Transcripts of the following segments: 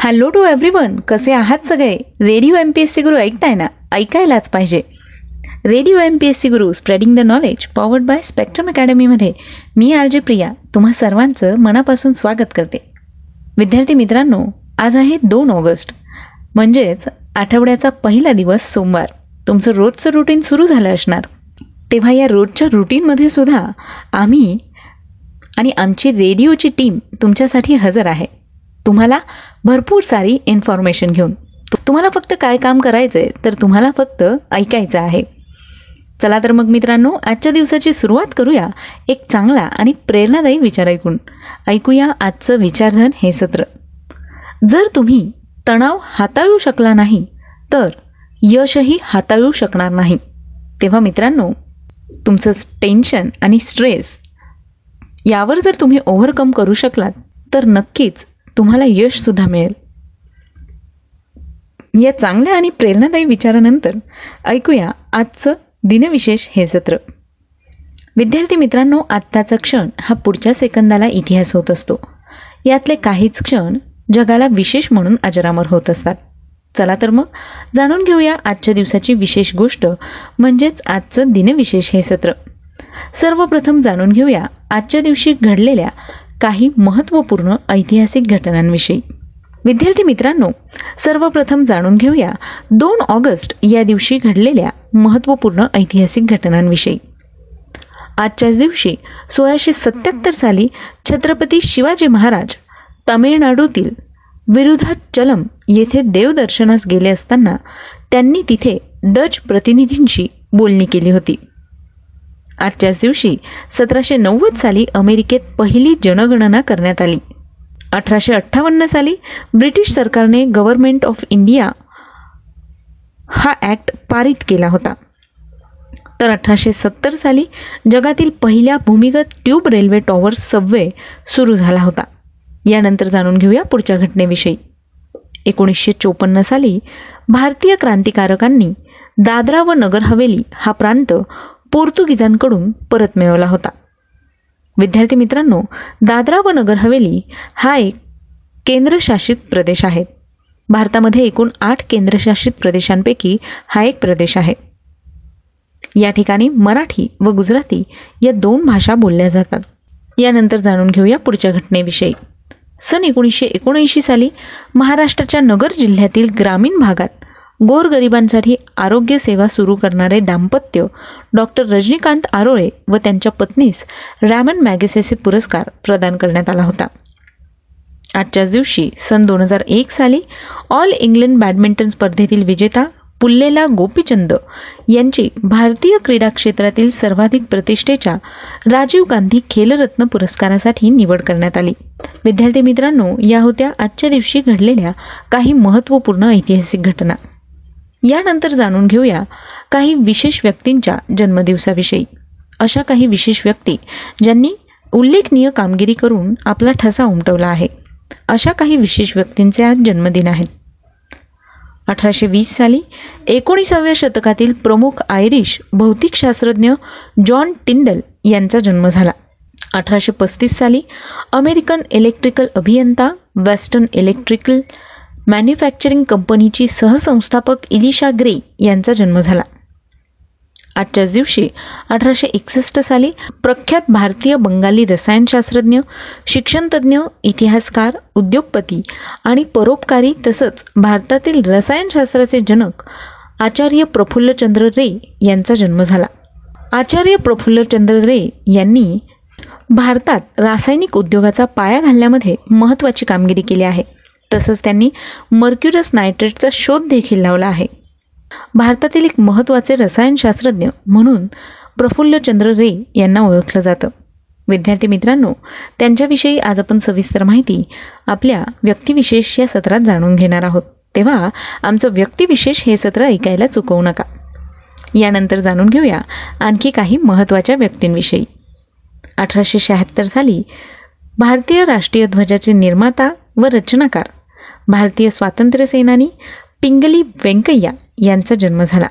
Hello to everyone कसे आहात सगळे? Radio M P S C Guru ऐकताय ना? ऐकायलाच पाहिजे. Radio M P S C Guru spreading the knowledge powered by spectrum अकॅडमीमध्ये मी आलजी प्रिया. तुम्हा सर्वांचं मनापासून स्वागत करते. विद्यार्थी मित्रांनो आज आहे दोन ऑगस्ट. म्हणजेच आठवड्याचा पहिला दिवस सोमवार. तुमचं रोजचं रुटीन सुरू झालं असणार. तेव्हा या रोजच्या रुटीनमध्ये सुद्धा आम्ही आणि आमची रेडिओची टीम तुमच्यासाठी हजर आहे. तुम्हाला भरपूर सारी इन्फॉर्मेशन घेऊन. तुम्हाला फक्त काय काम करायचं आहे तर तुम्हाला फक्त ऐकायचं आहे. चला तर मग मित्रांनो आजच्या दिवसाची सुरुवात करूया एक चांगला आणि प्रेरणादायी विचार ऐकून. ऐकूया आजचं विचारधन हे सत्र. जर तुम्ही तणाव हाताळू शकला नाही तर यशही हाताळू शकणार नाही. तेव्हा मित्रांनो तुमचं टेन्शन आणि स्ट्रेस यावर जर तुम्ही ओव्हरकम करू शकलात तर नक्कीच तुम्हाला यशसुद्धा मिळेल. या चांगल्या आणि प्रेरणादायी विचारानंतर ऐकूया आजचं दिनविशेष हे सत्र. विद्यार्थी मित्रांनो आत्ताचा क्षण हा पुढच्या सेकंदाला इतिहास होत असतो. यातले काहीच क्षण जगाला विशेष म्हणून अजरामर होत असतात. चला तर मग जाणून घेऊया आजच्या दिवसाची विशेष गोष्ट म्हणजेच आजचं दिनविशेष हे सत्र. सर्वप्रथम जाणून घेऊया आजच्या दिवशी घडलेल्या काही महत्त्वपूर्ण ऐतिहासिक घटनांविषयी. विद्यार्थी मित्रांनो सर्वप्रथम जाणून घेऊया दोन ऑगस्ट या दिवशी घडलेल्या महत्त्वपूर्ण ऐतिहासिक घटनांविषयी. आजच्याच दिवशी सोळाशे सत्याहत्तर साली छत्रपती शिवाजी महाराज तामिळनाडूतील विरुधाचलम येथे देवदर्शनास गेले असताना त्यांनी तिथे डच प्रतिनिधींशी बोलणी केली होती. आजच्याच दिवशी सतराशे नव्वद साली अमेरिकेत पहिली जनगणना करण्यात आली. अठराशे अठ्ठावन्न साली ब्रिटिश सरकारने गव्हर्मेंट ऑफ इंडिया हा ॲक्ट पारित केला होता. तर अठराशे सत्तर साली जगातील पहिल्या भूमिगत ट्यूब रेल्वे टॉवर सबवे सुरू झाला होता. यानंतर जाणून घेऊया पुढच्या घटनेविषयी. एकोणीसशे चोपन्न साली भारतीय क्रांतिकारकांनी दादरा व नगर हवेली हा प्रांत पोर्तुगीजांकडून परत मिळवला होता. विद्यार्थी मित्रांनो दादरा व नगर हवेली हा एक केंद्रशासित प्रदेश आहे. भारतामध्ये एकूण आठ केंद्रशासित प्रदेशांपैकी हा एक प्रदेश आहे. या ठिकाणी मराठी व गुजराती या दोन भाषा बोलल्या जातात. यानंतर जाणून घेऊया पुढच्या घटनेविषयी. सन एकोणीसशे एकोणऐंशी साली महाराष्ट्राच्या नगर जिल्ह्यातील ग्रामीण भागात गोरगरिबांसाठी आरोग्य सेवा सुरू करणारे दाम्पत्य डॉक्टर रजनीकांत आरोळे व त्यांच्या पत्नीस रॅमन मॅगेसेसे पुरस्कार प्रदान करण्यात आला होता. आजच्याच दिवशी सन दोन हजार एक साली ऑल इंग्लंड बॅडमिंटन स्पर्धेतील विजेता पुल्लेला गोपीचंद यांची भारतीय क्रीडा क्षेत्रातील सर्वाधिक प्रतिष्ठेच्या राजीव गांधी खेलरत्न पुरस्कारासाठी निवड करण्यात आली. विद्यार्थी मित्रांनो या होत्या आजच्या दिवशी घडलेल्या काही महत्त्वपूर्ण ऐतिहासिक घटना. यानंतर जाणून घेऊया काही विशेष व्यक्तींच्या जन्मदिवसाविषयी. अशा काही विशेष व्यक्ती ज्यांनी उल्लेखनीय कामगिरी करून आपला ठसा उमटवला आहे. अशा काही विशेष व्यक्तींचे आज जन्मदिन आहेत अठराशे वीस साली एकोणीसाव्या शतकातील प्रमुख आयरिश भौतिकशास्त्रज्ञ जॉन टिंडल यांचा जन्म झाला. अठराशे पस्तीस साली अमेरिकन इलेक्ट्रिकल अभियंता वेस्टर्न इलेक्ट्रिकल मॅन्युफॅक्चरिंग कंपनीची सहसंस्थापक इलिशा ग्रे यांचा जन्म झाला. आजच्याच दिवशी अठराशे एकसष्ट साली प्रख्यात भारतीय बंगाली रसायनशास्त्रज्ञ शिक्षणतज्ज्ञ इतिहासकार उद्योगपती आणि परोपकारी तसंच भारतातील रसायनशास्त्राचे जनक आचार्य प्रफुल्लचंद्र रे यांचा जन्म झाला. आचार्य प्रफुल्लचंद्र रे यांनी भारतात रासायनिक उद्योगाचा पाया घालण्यामध्ये महत्त्वाची कामगिरी केली आहे. तसंच त्यांनी मर्क्युरस नायट्रेटचा शोध देखील लावला आहे. भारतातील एक महत्त्वाचे रसायनशास्त्रज्ञ म्हणून प्रफुल्लचंद्र रे यांना ओळखलं जातं. विद्यार्थी मित्रांनो त्यांच्याविषयी आज आपण सविस्तर माहिती आपल्या व्यक्तिविशेष या सत्रात जाणून घेणार आहोत. तेव्हा आमचं व्यक्तिविशेष हे सत्र ऐकायला चुकवू नका. यानंतर जाणून घेऊया आणखी काही महत्त्वाच्या व्यक्तींविषयी. अठराशे शहात्तर साली भारतीय राष्ट्रीय ध्वजाचे निर्माता व रचनाकार भारतीय स्वातंत्र्यसेनानी पिंगली व्यंकय्या यांचा जन्म झाला.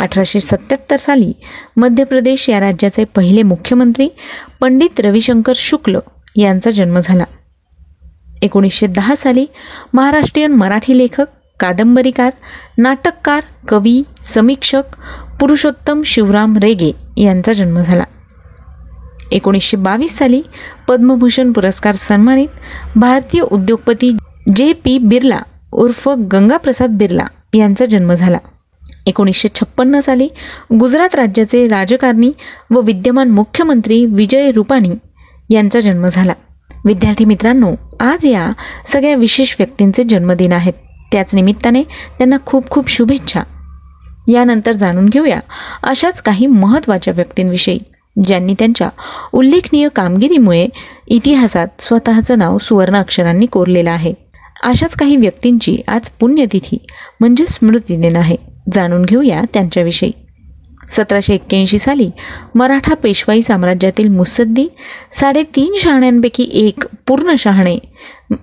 अठराशे सत्याहत्तर साली मध्य प्रदेश या राज्याचे पहिले मुख्यमंत्री पंडित रविशंकर शुक्ल यांचा जन्म झाला. एकोणीसशे दहा साली महाराष्ट्रीयन मराठी लेखक कादंबरीकार नाटककार कवी समीक्षक पुरुषोत्तम शिवराम रेगे यांचा जन्म झाला. एकोणीसशे बावीस साली पद्मभूषण पुरस्कार सन्मानित भारतीय उद्योगपती जे पी बिर्ला उर्फ गंगाप्रसाद बिर्ला यांचा जन्म झाला. एकोणीसशे छप्पन्न साली गुजरात राज्याचे राजकारणी व विद्यमान मुख्यमंत्री विजय रुपाणी यांचा जन्म झाला. विद्यार्थी मित्रांनो आज या सगळ्या विशेष व्यक्तींचे जन्मदिन आहेत. त्याच निमित्ताने त्यांना खूप खूप शुभेच्छा. यानंतर जाणून घेऊया अशाच काही महत्त्वाच्या व्यक्तींविषयी ज्यांनी त्यांच्या उल्लेखनीय कामगिरीमुळे इतिहासात स्वतःचं नाव सुवर्ण अक्षरांनी कोरलेलं आहे. अशाच काही व्यक्तींची आज पुण्यतिथी म्हणजे स्मृतिदिन आहे. जाणून घेऊया त्यांच्याविषयी. सतराशे एक्क्याऐंशी साली मराठा पेशवाई साम्राज्यातील मुसद्दी साडेतीन शहाण्यांपैकी एक पूर्ण शहाणे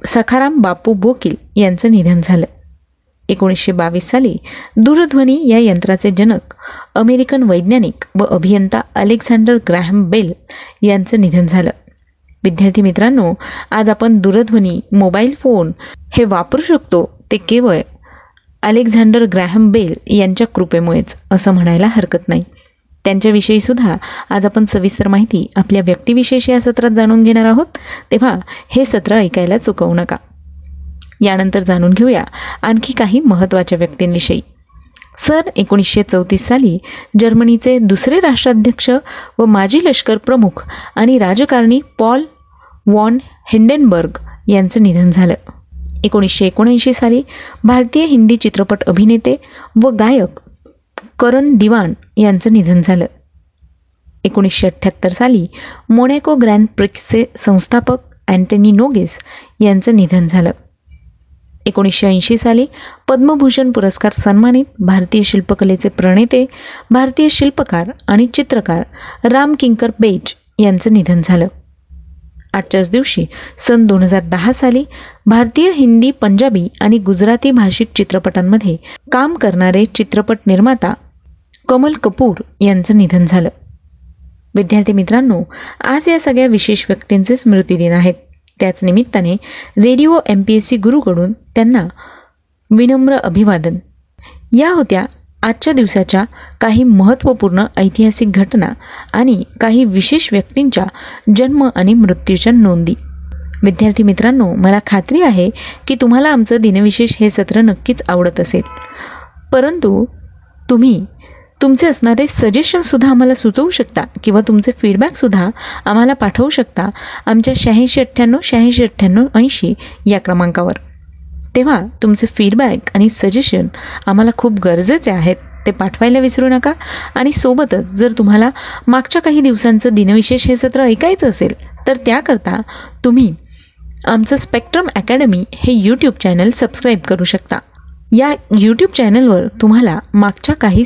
सखाराम बापू बोकील यांचं निधन झालं. एकोणीसशे बावीस साली दूरध्वनी या यंत्राचे जनक अमेरिकन वैज्ञानिक व अभियंता अलेक्झांडर ग्रॅहम बेल यांचं निधन झालं. विद्यार्थी मित्रांनो आज आपण दूरध्वनी मोबाईल फोन हे वापरू शकतो ते केवळ अलेक्झांडर ग्रॅहम बेल यांच्या कृपेमुळेच असं म्हणायला हरकत नाही. त्यांच्याविषयी सुद्धा आज आपण सविस्तर माहिती आपल्या व्यक्तिविशेष या सत्रात जाणून घेणार आहोत. तेव्हा हे सत्र ऐकायला चुकवू नका. यानंतर जाणून घेऊया आणखी काही महत्त्वाच्या व्यक्तींविषयी. सर एकोणीसशे चौतीस साली जर्मनीचे दुसरे राष्ट्राध्यक्ष व माजी लष्कर प्रमुख आणि राजकारणी पॉल वॉन हिंडेनबर्ग यांचं निधन झालं. एकोणीसशे एकोणऐंशी साली भारतीय हिंदी चित्रपट अभिनेते व गायक करण दिवाण यांचं निधन झालं. एकोणीसशे अठ्ठ्याहत्तर साली मोनॅको ग्रँड प्रिक्सचे संस्थापक अँटनी नोगेस यांचं निधन झालं. एकोणीसशे ऐंशी साली पद्मभूषण पुरस्कार सन्मानित भारतीय शिल्पकलेचे प्रणेते भारतीय शिल्पकार आणि चित्रकार राम किंकर बेज यांचं निधन झालं. आजच्याच दिवशी सन दोन हजार दहा साली भारतीय हिंदी पंजाबी आणि गुजराती भाषिक चित्रपटांमध्ये काम करणारे चित्रपट निर्माता कमल कपूर यांचं निधन झालं. विद्यार्थी मित्रांनो आज या सगळ्या विशेष व्यक्तींचे स्मृतिदिन आहेत. त्याच निमित्ताने radio M P S C गुरुकडून त्यांना विनम्र अभिवादन. या होत्या आजच्या दिवसाच्या काही महत्त्वपूर्ण ऐतिहासिक घटना आणि काही विशेष व्यक्तींच्या जन्म आणि मृत्यूच्या नोंदी. विद्यार्थी मित्रांनो मला खात्री आहे की तुम्हाला आमचं दिनविशेष हे सत्र नक्कीच आवडत असेल. परंतु तुम्ही तुमचे असणारे सजेशनसुद्धा आम्हाला सुचवू शकता किंवा तुमचे फीडबॅकसुद्धा आम्हाला पाठवू शकता आमच्या शहाऐंशी अठ्ठ्याण्णव शहाऐंशी अठ्ठ्याण्णव ऐंशी या क्रमांकावर. तेव्हा तुमचे फीडबॅक आणि सजेशन आम्हाला खूप गरजेचे आहेत. ते पाठवायला विसरू नका आणि सोबतच जर तुम्हाला मागच्या काही दिवसांचं दिनविशेष हे सत्र ऐकायचं असेल तर त्याकरता तुम्ही आमचं स्पेक्ट्रम अकॅडमी हे यूट्यूब चॅनल सबस्क्राईब करू शकता. या यूट्यूब चॅनलवर तुम्हाला मागच्या काही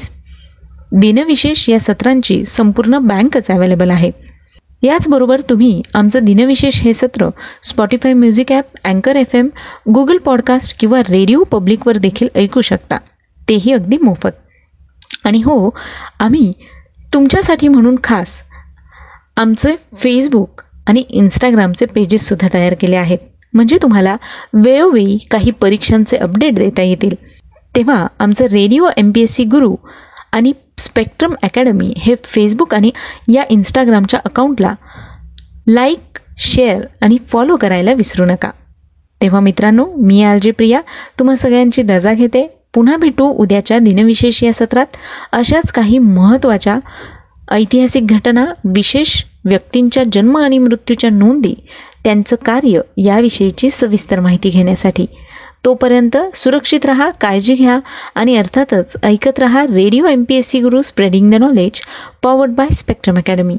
दिनविशेष या सत्रांची संपूर्ण बँकच अवेलेबल आहे. याचबरोबर तुम्ही आमचं दिनविशेष हे सत्र स्पॉटीफाय म्युझिक ॲप अँकर एफ एम गुगल पॉडकास्ट किंवा रेडिओ पब्लिकवर देखील ऐकू शकता. तेही अगदी मोफत. आणि हो आम्ही तुमच्यासाठी म्हणून खास आमचे फेसबुक आणि इंस्टाग्रामचे पेजेससुद्धा तयार केले आहेत. म्हणजे तुम्हाला वेळोवेळी काही परीक्षांचे अपडेट देता येतील. तेव्हा आमचं radio M P S C Guru आणि स्पेक्ट्रम अकॅडमी हे फेसबुक आणि या इंस्टाग्रामच्या अकाउंटला लाईक शेअर आणि फॉलो करायला विसरू नका. तेव्हा मित्रांनो मी आर जे प्रिया. तुम्हा सगळ्यांची रजा घेते. पुन्हा भेटू उद्याच्या दिनविशेष या सत्रात. अशाच काही महत्त्वाच्या ऐतिहासिक घटना विशेष व्यक्तींच्या जन्म आणि मृत्यूच्या नोंदी त्यांचं कार्य याविषयीची सविस्तर माहिती घेण्यासाठी तोपर्यंत सुरक्षित रहा काळजी घ्या आणि अर्थातच ऐकत रहा radio M P S C Guru spreading the knowledge powered by spectrum academy